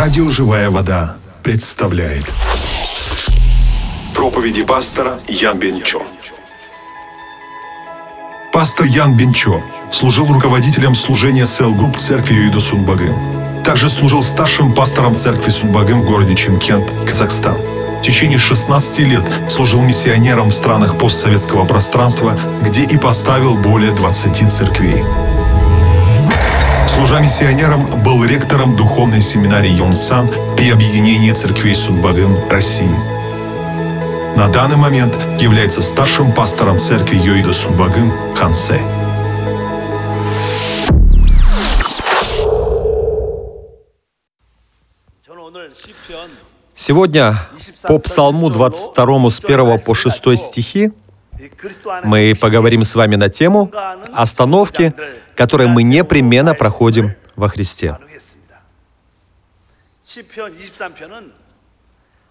Радио «Живая вода» представляет Проповеди пастора Ян Бенчо Пастор Ян Бенчо служил руководителем служения Cell Group церкви Юиду Сунбагым. Также служил старшим пастором церкви Сунбагым в городе Чимкент, Казахстан. В течение 16 лет служил миссионером в странах постсоветского пространства, где и поставил более 20 церквей. Служа миссионером, был ректором духовной семинарии Йонсан при объединении церквей Судбагын России. На данный момент является старшим пастором церкви Йоида Сунбагын Хансе. Сегодня по Псалму 22 с 1 по 6 стихи мы поговорим с вами на тему остановки, которые мы непременно проходим во Христе.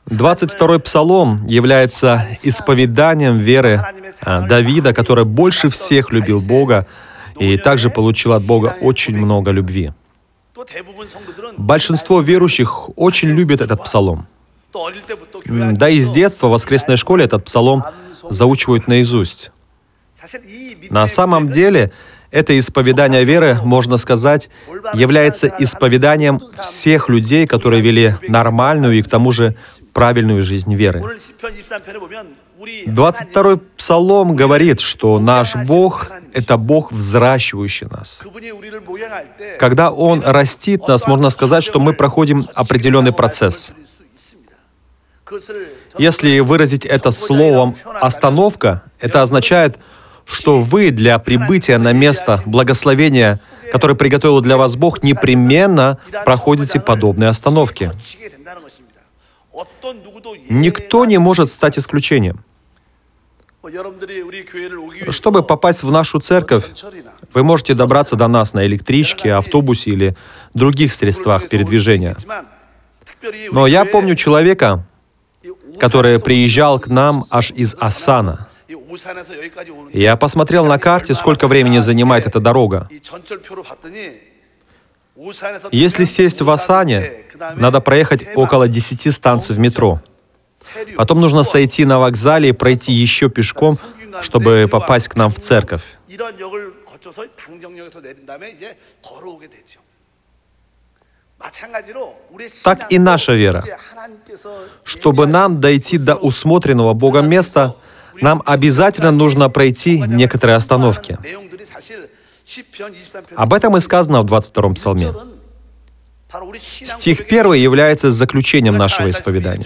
22-й псалом является исповеданием веры а, Давида, который больше всех любил Бога и также получил от Бога очень много любви. Большинство верующих очень любят этот псалом. Да и с детства в воскресной школе этот псалом заучивают наизусть. На самом деле, это исповедание веры, можно сказать, является исповеданием всех людей, которые вели нормальную и к тому же правильную жизнь веры. 22-й псалом говорит, что наш Бог — это Бог, взращивающий нас. Когда Он растит нас, можно сказать, что мы проходим определенный процесс. Если выразить это словом «остановка», это означает, что вы для прибытия на место благословения, которое приготовил для вас Бог, непременно проходите подобные остановки. Никто не может стать исключением. Чтобы попасть в нашу церковь, вы можете добраться до нас на электричке, автобусе или других средствах передвижения. Но я помню человека, который приезжал к нам аж из Асана. Я посмотрел на карте, сколько времени занимает эта дорога. Если сесть в Асане, надо проехать около 10 станций в метро. Потом нужно сойти на вокзале и пройти еще пешком, чтобы попасть к нам в церковь. Так и наша вера. Чтобы нам дойти до усмотренного Богом места, нам обязательно нужно пройти некоторые остановки. Об этом и сказано в 22-м псалме. Стих 1 является заключением нашего исповедания.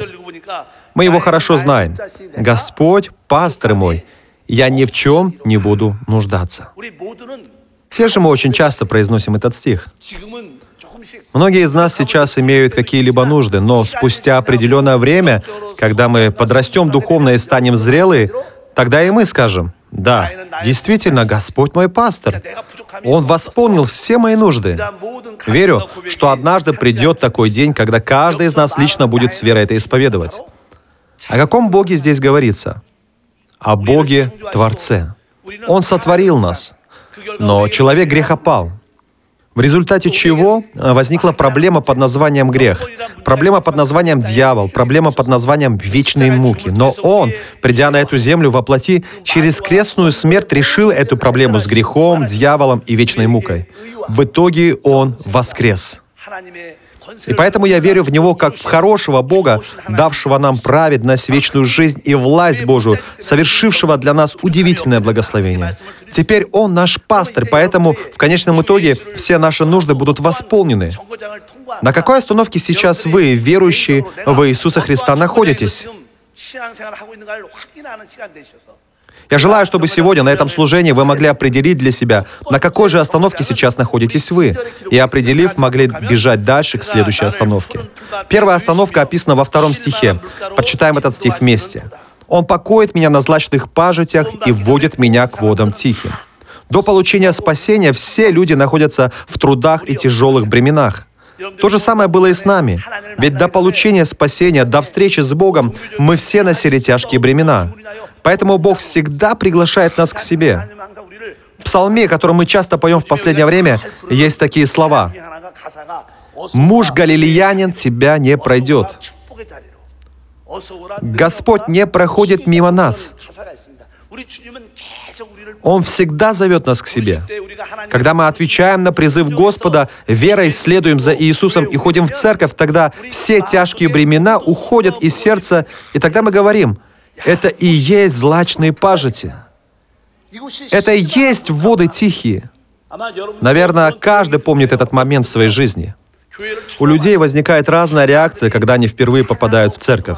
Мы его хорошо знаем. «Господь, пастырь мой, я ни в чем не буду нуждаться». Все же мы очень часто произносим этот стих. Многие из нас сейчас имеют какие-либо нужды, но спустя определенное время, когда мы подрастем духовно и станем зрелые, тогда и мы скажем, да, действительно, Господь мой пастор. Он восполнил все мои нужды. Верю, что однажды придет такой день, когда каждый из нас лично будет с верой это исповедовать. О каком Боге здесь говорится? О Боге Творце. Он сотворил нас. Но человек грехопал. В результате чего э, возникла проблема под названием грех, проблема под названием дьявол, проблема под названием вечные муки. Но он, придя на эту землю во плоти, через крестную смерть решил эту проблему с грехом, дьяволом и вечной мукой. В итоге он воскрес. И поэтому я верю в Него как в хорошего Бога, давшего нам праведность, вечную жизнь и власть Божию, совершившего для нас удивительное благословение. Теперь Он наш пастырь, поэтому в конечном итоге все наши нужды будут восполнены. На какой остановке сейчас вы, верующие в Иисуса Христа, находитесь? Я желаю, чтобы сегодня на этом служении вы могли определить для себя, на какой же остановке сейчас находитесь вы, и определив, могли бежать дальше к следующей остановке. Первая остановка описана во втором стихе. Прочитаем этот стих вместе. «Он покоит меня на злачных пажитях и вводит меня к водам тихим». До получения спасения все люди находятся в трудах и тяжелых бременах. То же самое было и с нами. Ведь до получения спасения, до встречи с Богом мы все носили тяжкие бремена. Поэтому Бог всегда приглашает нас к себе. В псалме, который мы часто поем в последнее время, есть такие слова. муж галилеянин тебя не пройдет. Господь не проходит мимо нас. Он всегда зовет нас к себе. Когда мы отвечаем на призыв Господа, верой следуем за Иисусом и ходим в церковь, тогда все тяжкие бремена уходят из сердца, и тогда мы говорим, это и есть злачные пажити. Это и есть воды тихие. Наверное, каждый помнит этот момент в своей жизни. У людей возникает разная реакция, когда они впервые попадают в церковь.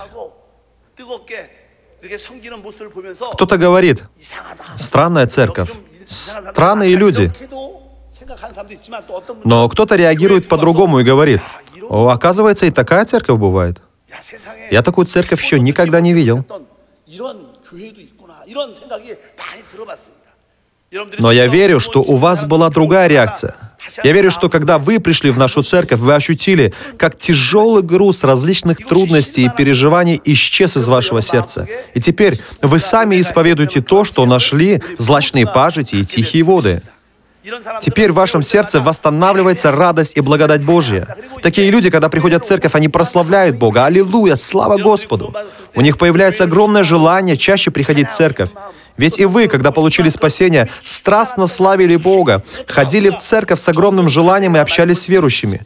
Кто-то говорит, странная церковь, странные люди. Но кто-то реагирует по-другому и говорит, о, оказывается, и такая церковь бывает. Я такую церковь еще никогда не видел. Но я верю, что у вас была другая реакция. Я верю, что когда вы пришли в нашу церковь, вы ощутили, как тяжелый груз различных трудностей и переживаний исчез из вашего сердца. И теперь вы сами исповедуете то, что нашли злачные пажити и тихие воды. Теперь в вашем сердце восстанавливается радость и благодать Божья. Такие люди, когда приходят в церковь, они прославляют Бога. Аллилуйя, слава Господу. У них появляется огромное желание чаще приходить в церковь. Ведь и вы, когда получили спасение, страстно славили Бога, ходили в церковь с огромным желанием и общались с верующими.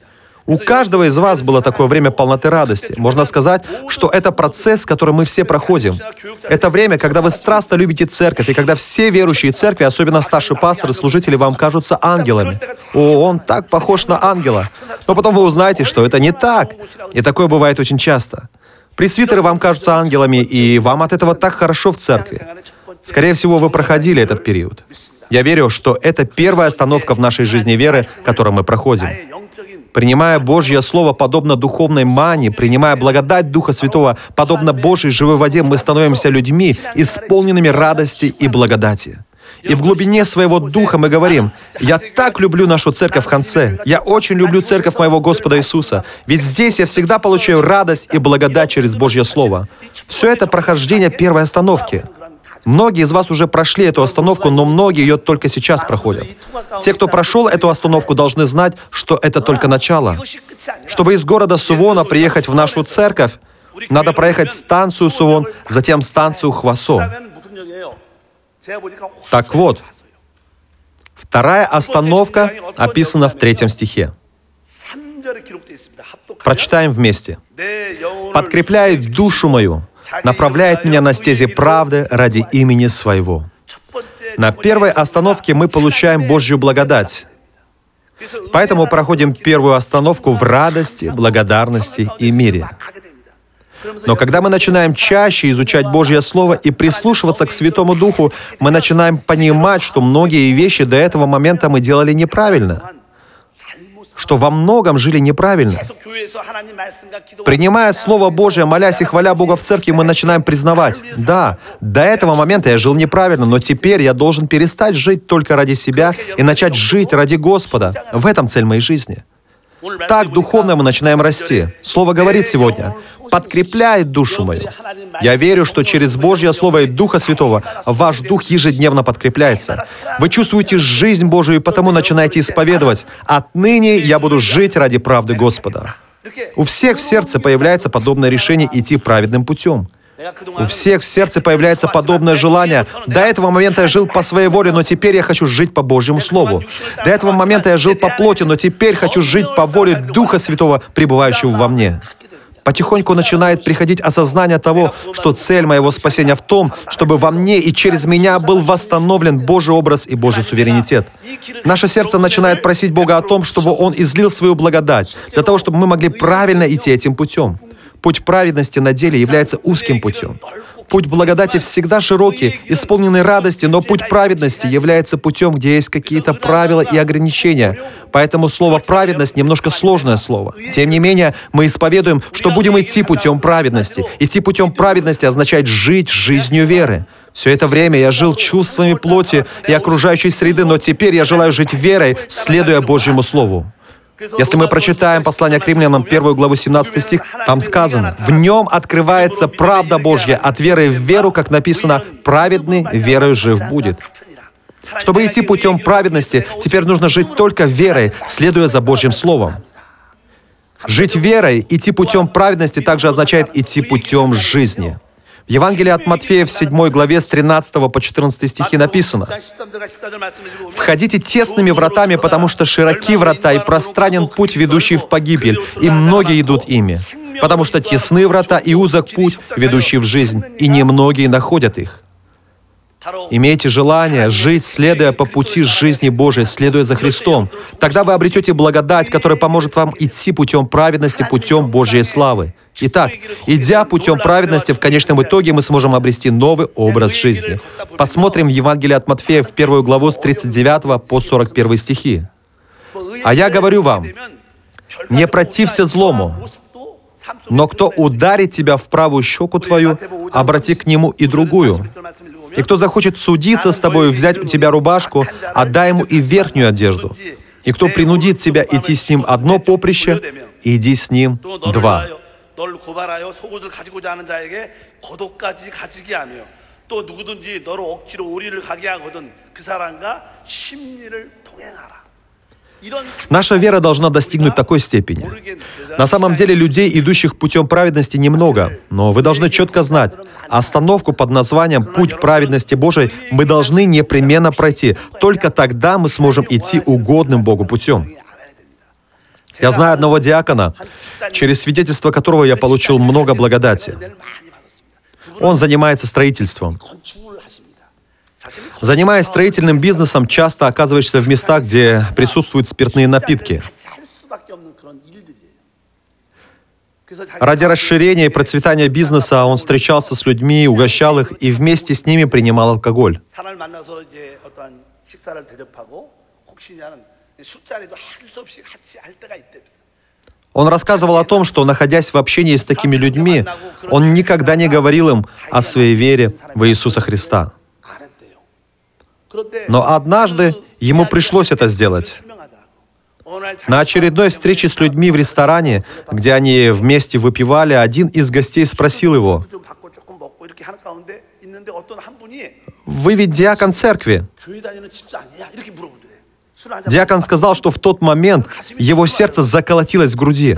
У каждого из вас было такое время полноты радости. Можно сказать, что это процесс, который мы все проходим. Это время, когда вы страстно любите церковь, и когда все верующие церкви, особенно старшие пасторы, служители, вам кажутся ангелами. О, он так похож на ангела. Но потом вы узнаете, что это не так. И такое бывает очень часто. Пресвитеры вам кажутся ангелами, и вам от этого так хорошо в церкви. Скорее всего, вы проходили этот период. Я верю, что это первая остановка в нашей жизни веры, которую мы проходим. Принимая Божье Слово подобно духовной мане, принимая благодать Духа Святого подобно Божьей живой воде, мы становимся людьми, исполненными радости и благодати. И в глубине своего духа мы говорим, «Я так люблю нашу церковь в конце. Я очень люблю церковь моего Господа Иисуса. Ведь здесь я всегда получаю радость и благодать через Божье Слово». Все это прохождение первой остановки — Многие из вас уже прошли эту остановку, но многие ее только сейчас проходят. Те, кто прошел эту остановку, должны знать, что это только начало. Чтобы из города Сувона приехать в нашу церковь, надо проехать станцию Сувон, затем станцию Хвасо. Так вот, вторая остановка описана в третьем стихе. Прочитаем вместе. «Подкрепляет душу мою, направляет меня на стези правды ради имени Своего. На первой остановке мы получаем Божью благодать. Поэтому проходим первую остановку в радости, благодарности и мире. Но когда мы начинаем чаще изучать Божье Слово и прислушиваться к Святому Духу, мы начинаем понимать, что многие вещи до этого момента мы делали неправильно что во многом жили неправильно. Принимая Слово Божие, молясь и хваля Бога в церкви, мы начинаем признавать, да, до этого момента я жил неправильно, но теперь я должен перестать жить только ради себя и начать жить ради Господа. В этом цель моей жизни. Так духовно мы начинаем расти. Слово говорит сегодня, подкрепляет душу мою. Я верю, что через Божье Слово и Духа Святого ваш дух ежедневно подкрепляется. Вы чувствуете жизнь Божию и потому начинаете исповедовать. Отныне я буду жить ради правды Господа. У всех в сердце появляется подобное решение идти праведным путем. У всех в сердце появляется подобное желание. До этого момента я жил по своей воле, но теперь я хочу жить по Божьему Слову. До этого момента я жил по плоти, но теперь хочу жить по воле Духа Святого, пребывающего во мне. Потихоньку начинает приходить осознание того, что цель моего спасения в том, чтобы во мне и через меня был восстановлен Божий образ и Божий суверенитет. Наше сердце начинает просить Бога о том, чтобы Он излил свою благодать, для того, чтобы мы могли правильно идти этим путем. Путь праведности на деле является узким путем. Путь благодати всегда широкий, исполненный радости, но путь праведности является путем, где есть какие-то правила и ограничения. Поэтому слово «праведность» немножко сложное слово. Тем не менее, мы исповедуем, что будем идти путем праведности. Идти путем праведности означает жить жизнью веры. Все это время я жил чувствами плоти и окружающей среды, но теперь я желаю жить верой, следуя Божьему Слову. Если мы прочитаем послание к римлянам, первую главу 17 стих, там сказано, «В нем открывается правда Божья от веры в веру, как написано, праведный верою жив будет». Чтобы идти путем праведности, теперь нужно жить только верой, следуя за Божьим Словом. Жить верой, идти путем праведности также означает идти путем жизни. В Евангелии от Матфея в 7 главе с 13 по 14 стихи написано, «Входите тесными вратами, потому что широки врата и пространен путь, ведущий в погибель, и многие идут ими, потому что тесны врата и узок путь, ведущий в жизнь, и немногие находят их». Имейте желание жить, следуя по пути жизни Божией, следуя за Христом. Тогда вы обретете благодать, которая поможет вам идти путем праведности, путем Божьей славы. Итак, идя путем праведности, в конечном итоге мы сможем обрести новый образ жизни. Посмотрим в Евангелие от Матфея в первую главу с 39 по 41 стихи. «А я говорю вам, не протився злому, но кто ударит тебя в правую щеку твою, обрати к нему и другую. И кто захочет судиться с тобой, взять у тебя рубашку, отдай ему и верхнюю одежду. И кто принудит тебя идти с ним одно поприще, иди с ним два. 널 고발하여 속옷을 가지고자 하는 자에게 겉옷까지 가지게 하며 또 누구든지 너로 억지로 우리를 가게 하거든 그 사람과 심리를 동행하라. Наша вера должна достигнуть такой степени. На самом деле людей, идущих путем праведности, немного, но вы должны четко знать, остановку под названием «Путь праведности Божией» мы должны непременно пройти. Только тогда мы сможем идти угодным Богу путем. Я знаю одного диакона, через свидетельство которого я получил много благодати. Он занимается строительством. Занимаясь строительным бизнесом, часто оказываешься в местах, где присутствуют спиртные напитки. Ради расширения и процветания бизнеса он встречался с людьми, угощал их и вместе с ними принимал алкоголь. Он рассказывал о том, что, находясь в общении с такими людьми, он никогда не говорил им о своей вере в Иисуса Христа. Но однажды ему пришлось это сделать. На очередной встрече с людьми в ресторане, где они вместе выпивали, один из гостей спросил его, «Вы ведь диакон церкви?» Диакон сказал, что в тот момент его сердце заколотилось в груди.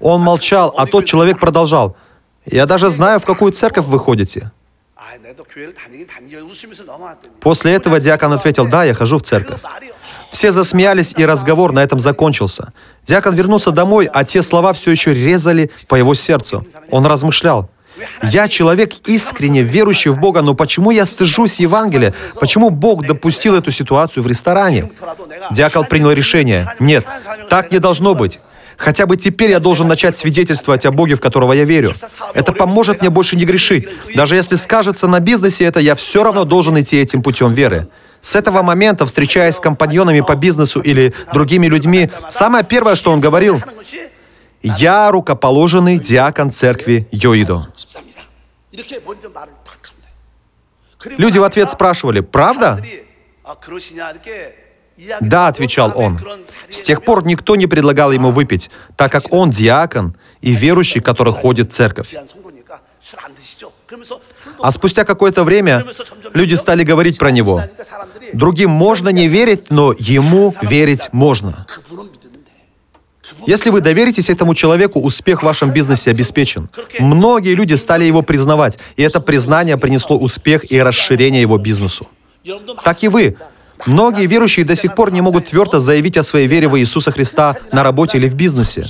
Он молчал, а тот человек продолжал. «Я даже знаю, в какую церковь вы ходите». После этого диакон ответил, да, я хожу в церковь. Все засмеялись, и разговор на этом закончился. Диакон вернулся домой, а те слова все еще резали по его сердцу. Он размышлял. Я человек искренне верующий в Бога, но почему я стыжусь Евангелия? Почему Бог допустил эту ситуацию в ресторане? Диакон принял решение. Нет, так не должно быть. Хотя бы теперь я должен начать свидетельствовать о Боге, в которого я верю. Это поможет мне больше не грешить. Даже если скажется на бизнесе это, я все равно должен идти этим путем веры. С этого момента, встречаясь с компаньонами по бизнесу или другими людьми, самое первое, что он говорил, «Я рукоположенный диакон церкви Йоидо». Люди в ответ спрашивали, «Правда?» «Да», — отвечал он. С тех пор никто не предлагал ему выпить, так как он диакон и верующий, который ходит в церковь. А спустя какое-то время люди стали говорить про него. Другим можно не верить, но ему верить можно. Если вы доверитесь этому человеку, успех в вашем бизнесе обеспечен. Многие люди стали его признавать, и это признание принесло успех и расширение его бизнесу. Так и вы. Многие верующие до сих пор не могут твердо заявить о своей вере в Иисуса Христа на работе или в бизнесе.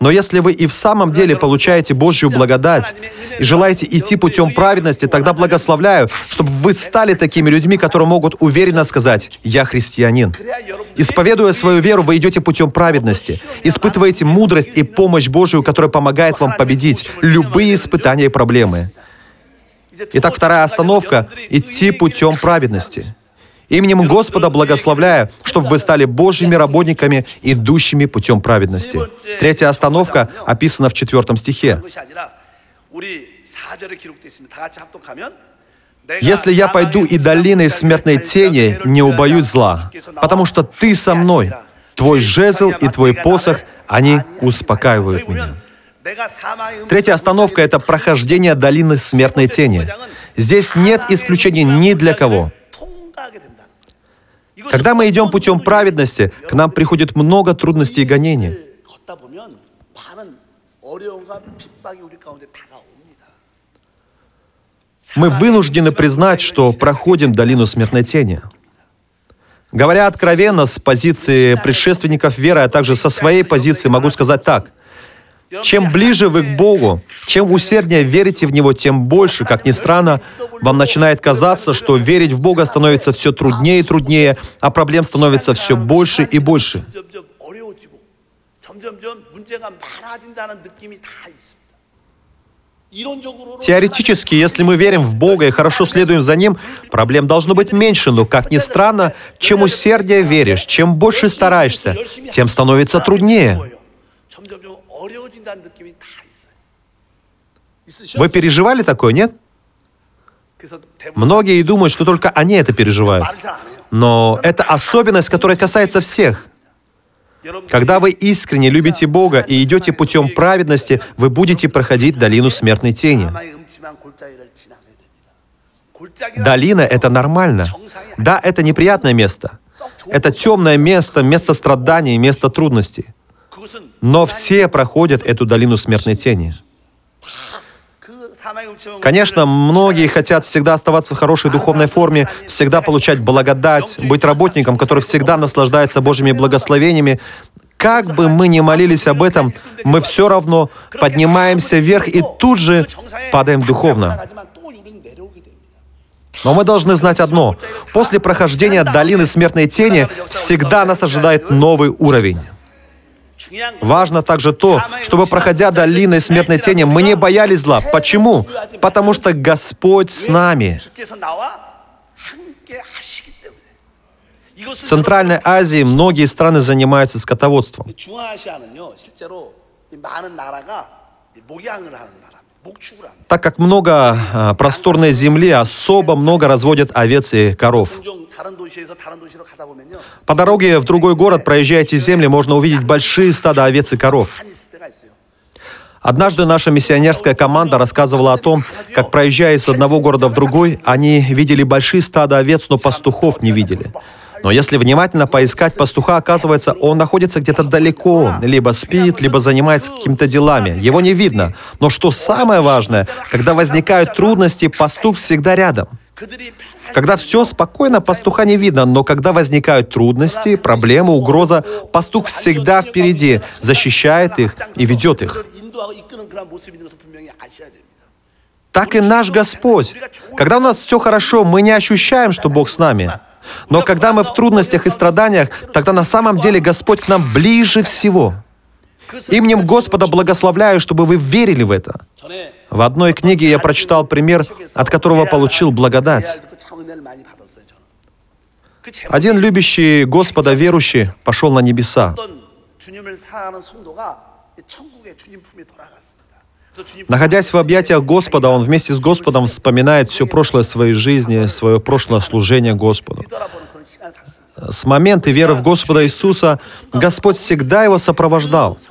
Но если вы и в самом деле получаете Божью благодать и желаете идти путем праведности, тогда благословляю, чтобы вы стали такими людьми, которые могут уверенно сказать «Я христианин». Исповедуя свою веру, вы идете путем праведности, испытываете мудрость и помощь Божию, которая помогает вам победить любые испытания и проблемы. Итак, вторая остановка — идти путем праведности. Именем Господа благословляю, чтобы вы стали Божьими работниками, идущими путем праведности. Третья остановка описана в четвертом стихе. «Если я пойду и долиной смертной тени, не убоюсь зла, потому что ты со мной, твой жезл и твой посох, они успокаивают меня». Третья остановка — это прохождение долины смертной тени. Здесь нет исключений ни для кого. Когда мы идем путем праведности, к нам приходит много трудностей и гонений. Мы вынуждены признать, что проходим долину смертной тени. Говоря откровенно с позиции предшественников веры, а также со своей позиции, могу сказать так. Чем ближе вы к Богу, чем усерднее верите в Него, тем больше, как ни странно, вам начинает казаться, что верить в Бога становится все труднее и труднее, а проблем становится все больше и больше. Теоретически, если мы верим в Бога и хорошо следуем за Ним, проблем должно быть меньше, но, как ни странно, чем усерднее веришь, чем больше стараешься, тем становится труднее. Вы переживали такое, нет? Многие и думают, что только они это переживают. Но это особенность, которая касается всех. Когда вы искренне любите Бога и идете путем праведности, вы будете проходить долину смертной тени. Долина — это нормально. Да, это неприятное место. Это темное место, место страданий, место трудностей. Но все проходят эту долину смертной тени. Конечно, многие хотят всегда оставаться в хорошей духовной форме, всегда получать благодать, быть работником, который всегда наслаждается Божьими благословениями. Как бы мы ни молились об этом, мы все равно поднимаемся вверх и тут же падаем духовно. Но мы должны знать одно. После прохождения долины смертной тени всегда нас ожидает новый уровень. Важно также то, чтобы, проходя долиной смертной тени, мы не боялись зла. Почему? Потому что Господь с нами. В Центральной Азии многие страны занимаются скотоводством. Так как много а, просторной земли, особо много разводят овец и коров. По дороге в другой город, проезжая эти земли, можно увидеть большие стада овец и коров. Однажды наша миссионерская команда рассказывала о том, как проезжая из одного города в другой, они видели большие стада овец, но пастухов не видели. Но если внимательно поискать пастуха, оказывается, он находится где-то далеко, либо спит, либо занимается какими-то делами. Его не видно. Но что самое важное, когда возникают трудности, пастух всегда рядом. Когда все спокойно, пастуха не видно, но когда возникают трудности, проблемы, угроза, пастух всегда впереди, защищает их и ведет их. Так и наш Господь. Когда у нас все хорошо, мы не ощущаем, что Бог с нами. Но когда мы в трудностях и страданиях, тогда на самом деле Господь к нам ближе всего. Именем Господа благословляю, чтобы вы верили в это. В одной книге я прочитал пример, от которого получил благодать. Один любящий Господа верующий пошел на небеса. Находясь в объятиях Господа, он вместе с Господом вспоминает все прошлое своей жизни, свое прошлое служение Господу. С момента веры в Господа Иисуса Господь всегда его сопровождал –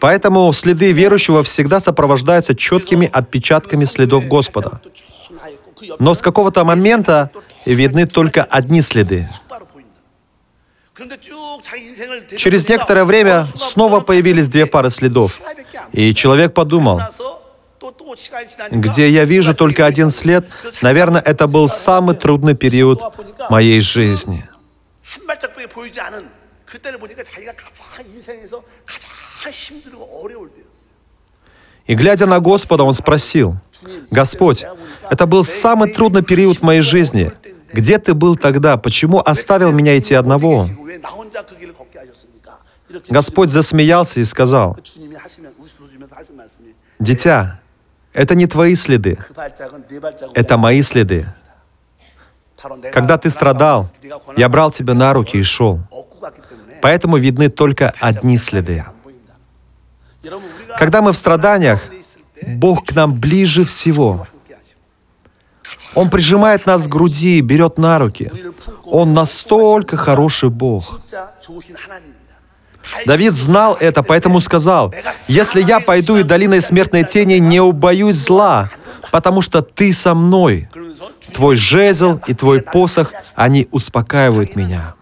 Поэтому следы верующего всегда сопровождаются четкими отпечатками следов Господа. Но с какого-то момента видны только одни следы. Через некоторое время снова появились две пары следов. И человек подумал, где я вижу только один след, наверное, это был самый трудный период моей жизни. И глядя на Господа, он спросил, «Господь, это был самый трудный период в моей жизни. Где ты был тогда? Почему оставил меня идти одного?» Господь засмеялся и сказал, «Дитя, это не твои следы, это мои следы. Когда ты страдал, я брал тебя на руки и шел. Поэтому видны только одни следы. Когда мы в страданиях, Бог к нам ближе всего. Он прижимает нас к груди, берет на руки. Он настолько хороший Бог. Давид знал это, поэтому сказал, «Если я пойду и долиной смертной тени, не убоюсь зла, потому что ты со мной. Твой жезл и твой посох, они успокаивают меня».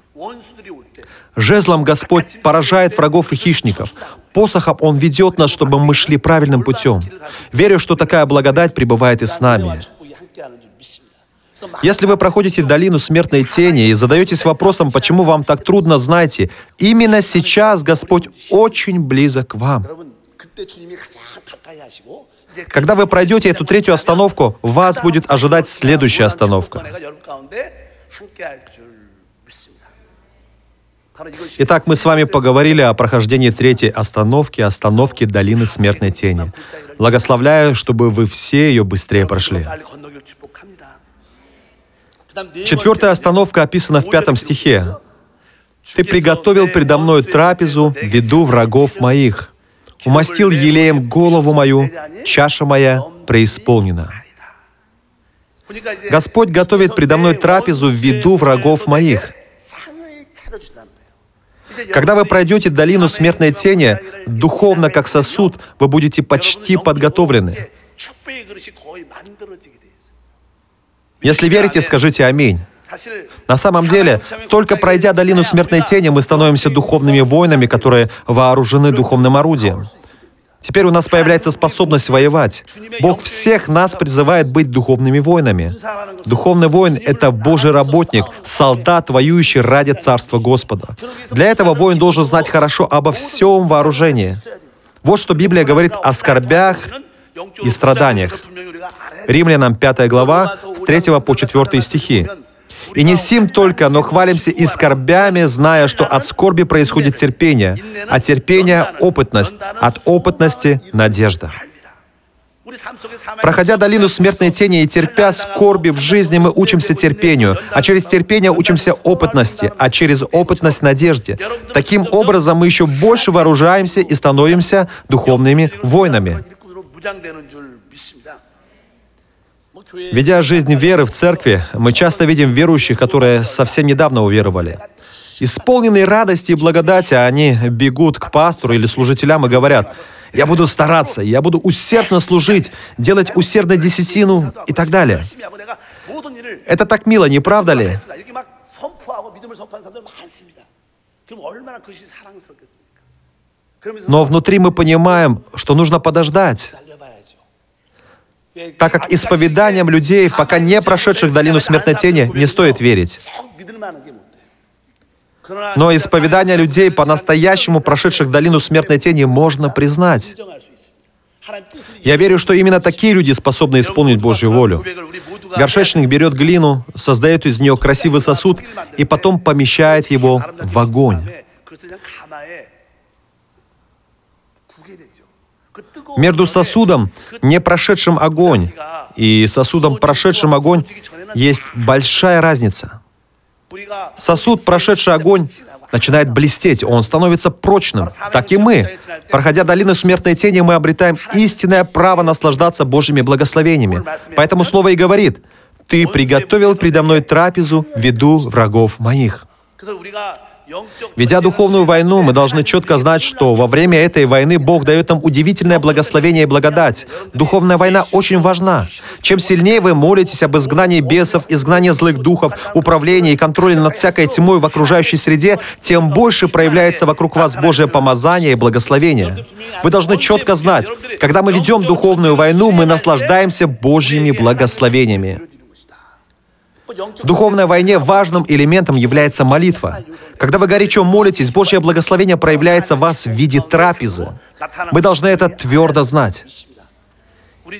Жезлом Господь поражает врагов и хищников. Посохом Он ведет нас, чтобы мы шли правильным путем. Верю, что такая благодать пребывает и с нами. Если вы проходите долину смертной тени и задаетесь вопросом, почему вам так трудно, знайте, именно сейчас Господь очень близок к вам. Когда вы пройдете эту третью остановку, вас будет ожидать следующая остановка. Итак, мы с вами поговорили о прохождении третьей остановки, остановки долины смертной тени. Благословляю, чтобы вы все ее быстрее прошли. Четвертая остановка описана в пятом стихе. «Ты приготовил предо мной трапезу в виду врагов моих, умастил елеем голову мою, чаша моя преисполнена». Господь готовит предо мной трапезу в виду врагов моих. Когда вы пройдете долину смертной тени, духовно как сосуд, вы будете почти подготовлены. Если верите, скажите «Аминь». На самом деле, только пройдя долину смертной тени, мы становимся духовными воинами, которые вооружены духовным орудием. Теперь у нас появляется способность воевать. Бог всех нас призывает быть духовными воинами. Духовный воин — это Божий работник, солдат, воюющий ради Царства Господа. Для этого воин должен знать хорошо обо всем вооружении. Вот что Библия говорит о скорбях и страданиях. Римлянам 5 глава, с 3 по 4 стихи. «И не сим только, но хвалимся и скорбями, зная, что от скорби происходит терпение, а терпение — опытность, от опытности — надежда». Проходя долину смертной тени и терпя скорби в жизни, мы учимся терпению, а через терпение учимся опытности, а через опытность — надежде. Таким образом, мы еще больше вооружаемся и становимся духовными воинами. Ведя жизнь веры в церкви, мы часто видим верующих, которые совсем недавно уверовали. Исполненные радости и благодати, они бегут к пастору или служителям и говорят, «Я буду стараться, я буду усердно служить, делать усердно десятину и так далее». Это так мило, не правда ли? Но внутри мы понимаем, что нужно подождать, так как исповеданием людей, пока не прошедших долину смертной тени, не стоит верить. Но исповедание людей, по-настоящему прошедших долину смертной тени, можно признать. Я верю, что именно такие люди способны исполнить Божью волю. Горшечник берет глину, создает из нее красивый сосуд и потом помещает его в огонь. Между сосудом, не прошедшим огонь, и сосудом, прошедшим огонь, есть большая разница. Сосуд, прошедший огонь, начинает блестеть, он становится прочным. Так и мы. Проходя долину смертной тени, мы обретаем истинное право наслаждаться Божьими благословениями. Поэтому Слово и говорит, «Ты приготовил предо мной трапезу в виду врагов моих». Ведя духовную войну, мы должны четко знать, что во время этой войны Бог дает нам удивительное благословение и благодать. Духовная война очень важна. Чем сильнее вы молитесь об изгнании бесов, изгнании злых духов, управлении и контроле над всякой тьмой в окружающей среде, тем больше проявляется вокруг вас Божье помазание и благословение. Вы должны четко знать, когда мы ведем духовную войну, мы наслаждаемся Божьими благословениями. В духовной войне важным элементом является молитва. Когда вы горячо молитесь, Божье благословение проявляется в вас в виде трапезы. Мы должны это твердо знать.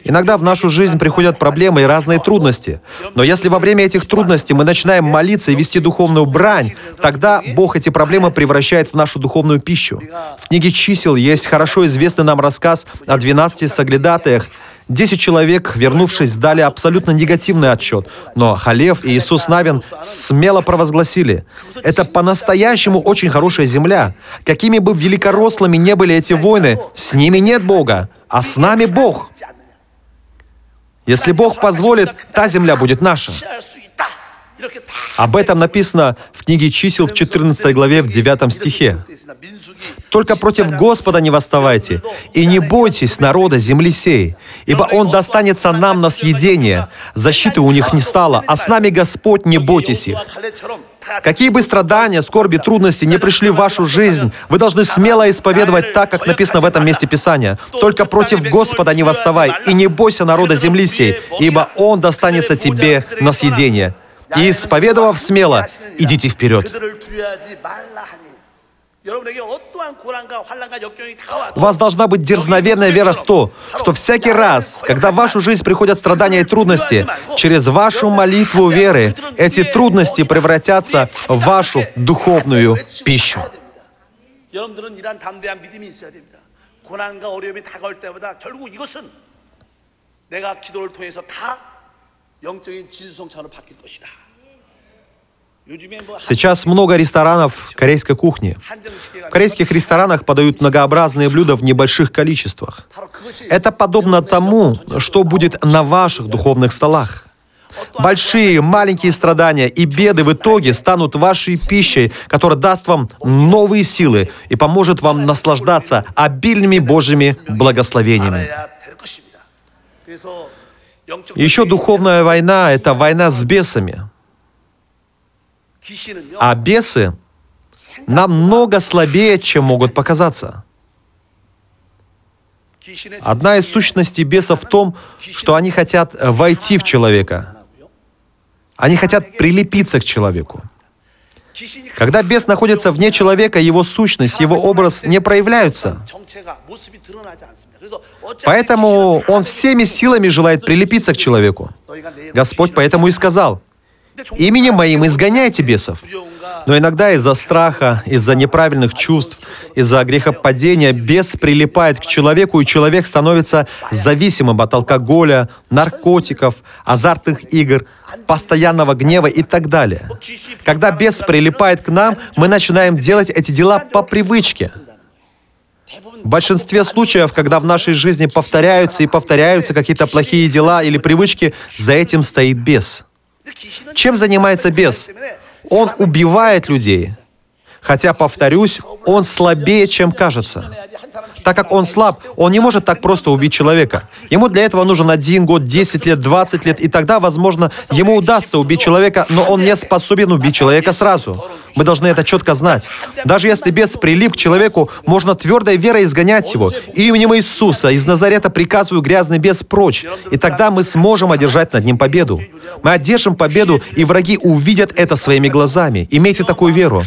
Иногда в нашу жизнь приходят проблемы и разные трудности. Но если во время этих трудностей мы начинаем молиться и вести духовную брань, тогда Бог эти проблемы превращает в нашу духовную пищу. В книге чисел есть хорошо известный нам рассказ о 12 соглядатаях, Десять человек, вернувшись, дали абсолютно негативный отчет, но Халев и Иисус Навин смело провозгласили, это по-настоящему очень хорошая земля. Какими бы великорослыми не были эти войны, с ними нет Бога, а с нами Бог. Если Бог позволит, та земля будет наша. Об этом написано в книге чисел в 14 главе в 9 стихе. «Только против Господа не восставайте, и не бойтесь народа земли сей, ибо Он достанется нам на съедение. Защиты у них не стало, а с нами Господь, не бойтесь их». Какие бы страдания, скорби, трудности не пришли в вашу жизнь, вы должны смело исповедовать так, как написано в этом месте Писания. Только против Господа не восставай, и не бойся народа земли сей, ибо Он достанется тебе на съедение И исповедовав смело, идите вперед. У вас должна быть дерзновенная вера в то, что всякий раз, когда в вашу жизнь приходят страдания и трудности, через вашу молитву веры эти трудности превратятся в вашу духовную пищу. 고난과 어려움이 다가올 때마다 결국 이것은 내가 기도를 통해서 다 Сейчас много ресторанов корейской кухни. В корейских ресторанах подают многообразные блюда в небольших количествах. Это подобно тому, что будет на ваших духовных столах. Большие, маленькие страдания и беды в итоге станут вашей пищей, которая даст вам новые силы и поможет вам наслаждаться обильными Божьими благословениями. Еще духовная война — это война с бесами. А бесы намного слабее, чем могут показаться. Одна из сущностей бесов в том, что они хотят войти в человека. Они хотят прилепиться к человеку. Когда бес находится вне человека, его сущность, его образ не проявляются. Поэтому он всеми силами желает прилепиться к человеку. Господь поэтому и сказал, Именем моим изгоняйте бесов. Но иногда из-за страха, из-за неправильных чувств, из-за грехопадения бес прилипает к человеку, и человек становится зависимым от алкоголя, наркотиков, азартных игр, постоянного гнева и так далее. Когда бес прилипает к нам, мы начинаем делать эти дела по привычке. В большинстве случаев, когда в нашей жизни повторяются и повторяются какие-то плохие дела или привычки, за этим стоит бес. Чем занимается бес? Он убивает людей. Хотя, повторюсь, он слабее, чем кажется. Так как он слаб, он не может так просто убить человека. Ему для этого нужен один год, 10 лет, 20 лет, и тогда, возможно, ему удастся убить человека, но он не способен убить человека сразу. Мы должны это четко знать. Даже если бес прилип к человеку, можно твердой верой изгонять его. Именем Иисуса из Назарета приказываю грязный бес прочь. И тогда мы сможем одержать над ним победу. Мы одержим победу, и враги увидят это своими глазами. Имейте такую веру.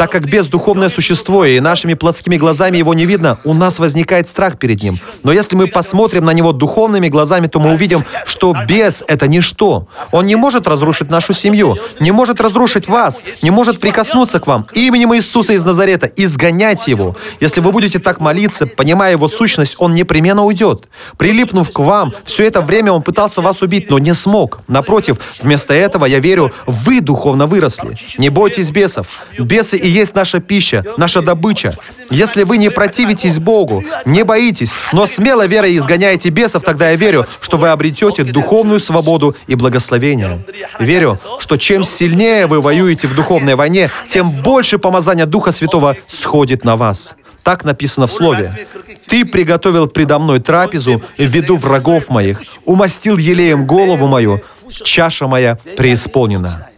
Так как бес духовное существо, и нашими плотскими глазами его не видно, у нас возникает страх перед ним. Но если мы посмотрим на него духовными глазами, то мы увидим, что бес — это ничто. Он не может разрушить нашу семью, не может разрушить вас, не может прикоснуться к вам. Именем Иисуса из Назарета изгоняйте его. Если вы будете так молиться, понимая его сущность, он непременно уйдет. Прилипнув к вам, все это время он пытался вас убить, но не смог. Напротив, вместо этого, я верю, вы духовно выросли. Не бойтесь бесов. Бесы и есть наша пища, наша добыча. Если вы не противитесь Богу, не боитесь, но смело верой изгоняете бесов, тогда я верю, что вы обретете духовную свободу и благословение. Верю, что чем сильнее вы воюете в духовной войне, тем больше помазания Духа Святого сходит на вас. Так написано в Слове. «Ты приготовил предо мной трапезу в виду врагов моих, умастил елеем голову мою, чаша моя преисполнена».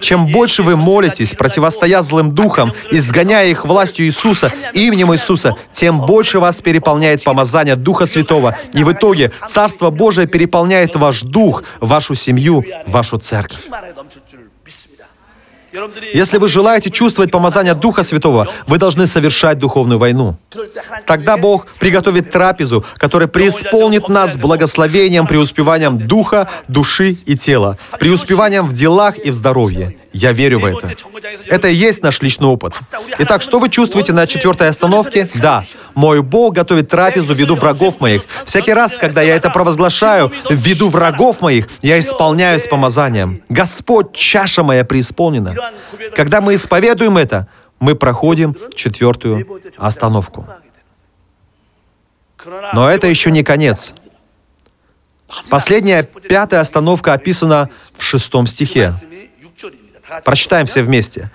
Чем больше вы молитесь, противостоя злым духам, изгоняя их властью Иисуса, именем Иисуса, тем больше вас переполняет помазание Духа Святого. И в итоге Царство Божие переполняет ваш дух, вашу семью, вашу церковь. Если вы желаете чувствовать помазание Духа Святого, вы должны совершать духовную войну. Тогда Бог приготовит трапезу, которая преисполнит нас благословением, преуспеванием духа, души и тела, преуспеванием в делах и в здоровье. Я верю в это. Это и есть наш личный опыт. Итак, что вы чувствуете на четвертой остановке? Да, мой Бог готовит трапезу в виду врагов моих. Всякий раз, когда я это провозглашаю, в виду врагов моих, я исполняю с помазанием. Господь, чаша моя преисполнена. Когда мы исповедуем это, мы проходим четвертую остановку. Но это еще не конец. Последняя, пятая остановка описана в шестом стихе. Прочитаем все вместе.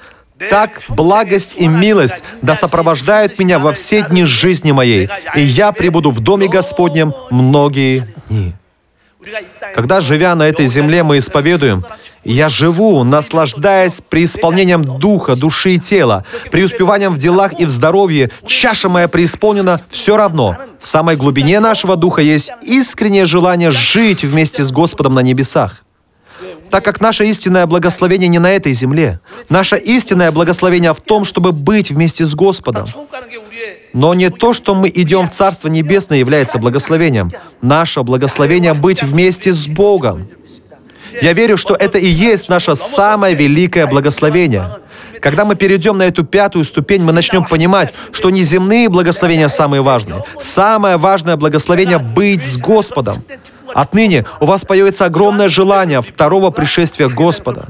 Так благость и милость да сопровождают меня во все дни жизни моей, и я пребуду в доме Господнем многие дни. Когда, живя на этой земле, мы исповедуем, «Я живу, наслаждаясь преисполнением духа, души и тела, преуспеванием в делах и в здоровье, чаша моя преисполнена, все равно. В самой глубине нашего духа есть искреннее желание жить вместе с Господом на небесах. Так как наше истинное благословение не на этой земле. Наше истинное благословение в том, чтобы быть вместе с Господом. Но не то, что мы идем в Царство Небесное, является благословением. Наше благословение — быть вместе с Богом. Я верю, что это и есть наше самое великое благословение. Когда мы перейдем на эту пятую ступень, мы начнем понимать, что не земные благословения самые важные. Самое важное благословение — быть с Господом. Отныне у вас появится огромное желание второго пришествия Господа.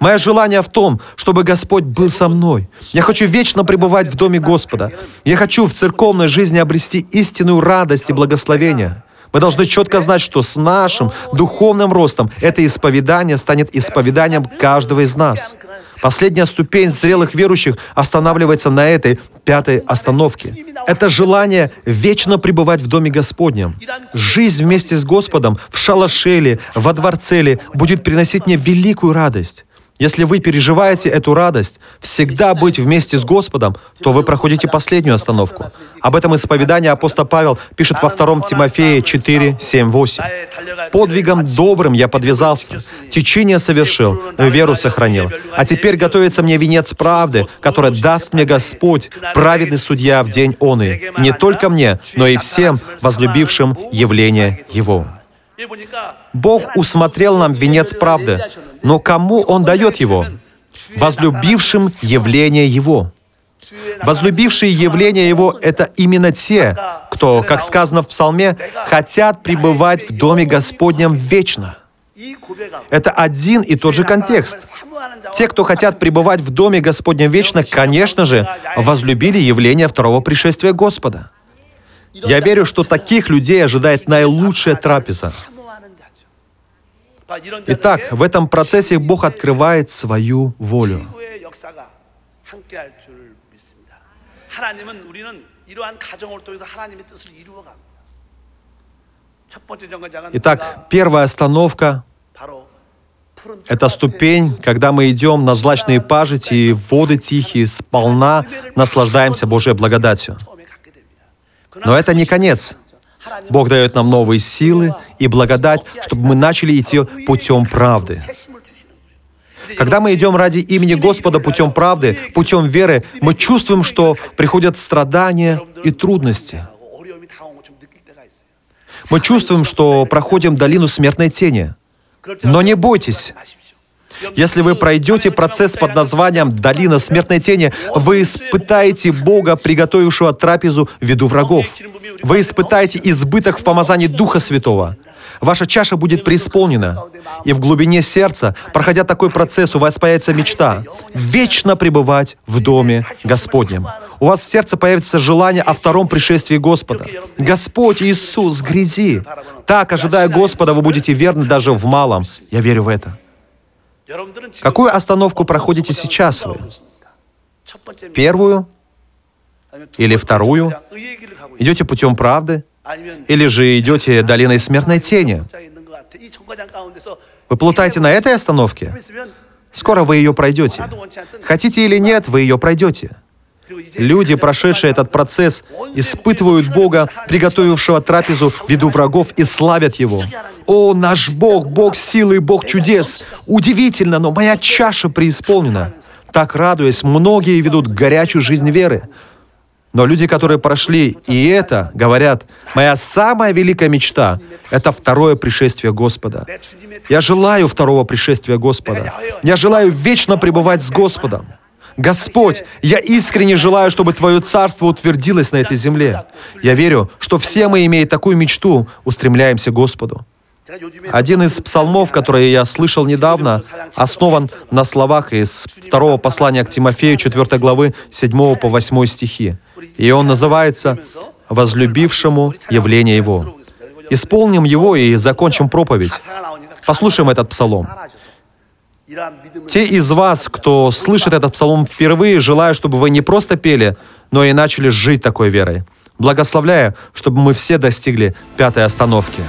Мое желание в том, чтобы Господь был со мной. Я хочу вечно пребывать в доме Господа. Я хочу в церковной жизни обрести истинную радость и благословение. Мы должны четко знать, что с нашим духовным ростом это исповедание станет исповеданием каждого из нас. Последняя ступень зрелых верующих останавливается на этой пятой остановке. Это желание вечно пребывать в Доме Господнем. Жизнь вместе с Господом в шалашеле, во дворце будет приносить мне великую радость. Если вы переживаете эту радость, всегда быть вместе с Господом, то вы проходите последнюю остановку. Об этом исповедании апостол Павел пишет во 2 Тимофея 4, 7, 8. «Подвигом добрым я подвязался, течение совершил, веру сохранил. А теперь готовится мне венец правды, который даст мне Господь, праведный судья в день он и не только мне, но и всем возлюбившим явление Его». Бог усмотрел нам венец правды, но кому Он дает его? Возлюбившим явление Его. Возлюбившие явление Его — это именно те, кто, как сказано в Псалме, хотят пребывать в Доме Господнем вечно. Это один и тот же контекст. Те, кто хотят пребывать в Доме Господнем вечно, конечно же, возлюбили явление второго пришествия Господа. Я верю, что таких людей ожидает наилучшая трапеза. Итак, в этом процессе Бог открывает свою волю. Итак, первая остановка — это ступень, когда мы идем на злачные пажити и воды тихие, сполна наслаждаемся Божьей благодатью. Но это не конец. Бог дает нам новые силы и благодать, чтобы мы начали идти путем правды. Когда мы идем ради имени Господа путем правды, путем веры, мы чувствуем, что приходят страдания и трудности. Мы чувствуем, что проходим долину смертной тени. Но не бойтесь. Если вы пройдете процесс под названием «Долина смертной тени», вы испытаете Бога, приготовившего трапезу в виду врагов. Вы испытаете избыток в помазании Духа Святого. Ваша чаша будет преисполнена. И в глубине сердца, проходя такой процесс, у вас появится мечта вечно пребывать в Доме Господнем. У вас в сердце появится желание о втором пришествии Господа. Господь Иисус, гряди. Так, ожидая Господа, вы будете верны даже в малом. Я верю в это. Какую остановку проходите сейчас вы? Первую или вторую? Идете путем правды? Или же идете долиной смертной тени? Вы плутаете на этой остановке? Скоро вы ее пройдете. Хотите или нет, вы ее пройдете. Люди, прошедшие этот процесс, испытывают Бога, приготовившего трапезу в виду врагов, и славят Его. «О, наш Бог, Бог силы, Бог чудес! Удивительно, но моя чаша преисполнена!» Так радуясь, многие ведут горячую жизнь веры. Но люди, которые прошли и это, говорят, моя самая великая мечта — это второе пришествие Господа. Я желаю второго пришествия Господа. Я желаю вечно пребывать с Господом. Господь, я искренне желаю, чтобы Твое Царство утвердилось на этой земле. Я верю, что все мы, имея такую мечту, устремляемся к Господу. Один из псалмов, которые я слышал недавно, основан на словах из второго послания к Тимофею, 4 главы, 7 по 8 стихи. И он называется «Возлюбившему явление Его». Исполним его и закончим проповедь. Послушаем этот псалом. Те из вас, кто слышит этот псалом впервые, желаю, чтобы вы не просто пели, но и начали жить такой верой. Благословляю, чтобы мы все достигли пятой остановки.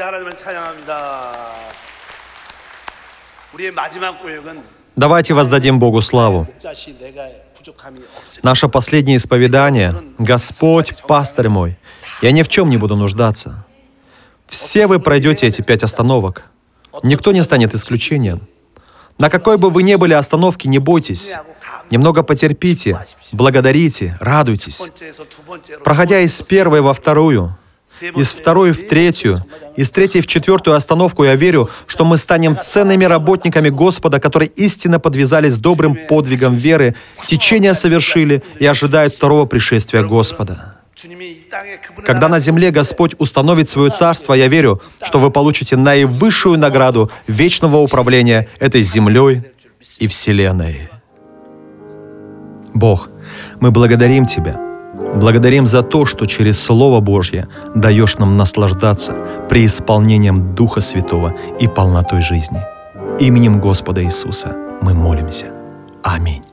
우리 하나님을 찬양합니다. 우리의 마지막 고백은 Давайте воздадим Богу славу. Наше последнее исповедание «Господь, пастырь мой, я ни в чем не буду нуждаться». Все вы пройдете эти пять остановок. Никто не станет исключением. На какой бы вы ни были остановке, не бойтесь. Немного потерпите, благодарите, радуйтесь. Проходя из первой во вторую, из второй в третью, из третьей в четвертую остановку я верю, что мы станем ценными работниками Господа, которые истинно подвязались добрым подвигом веры, течение совершили и ожидают второго пришествия Господа. Когда на земле Господь установит свое царство, я верю, что вы получите наивысшую награду вечного управления этой землей и вселенной. Бог, мы благодарим Тебя – Благодарим за то, что через Слово Божье даешь нам наслаждаться преисполнением Духа Святого и полнотой жизни. Именем Господа Иисуса мы молимся. Аминь.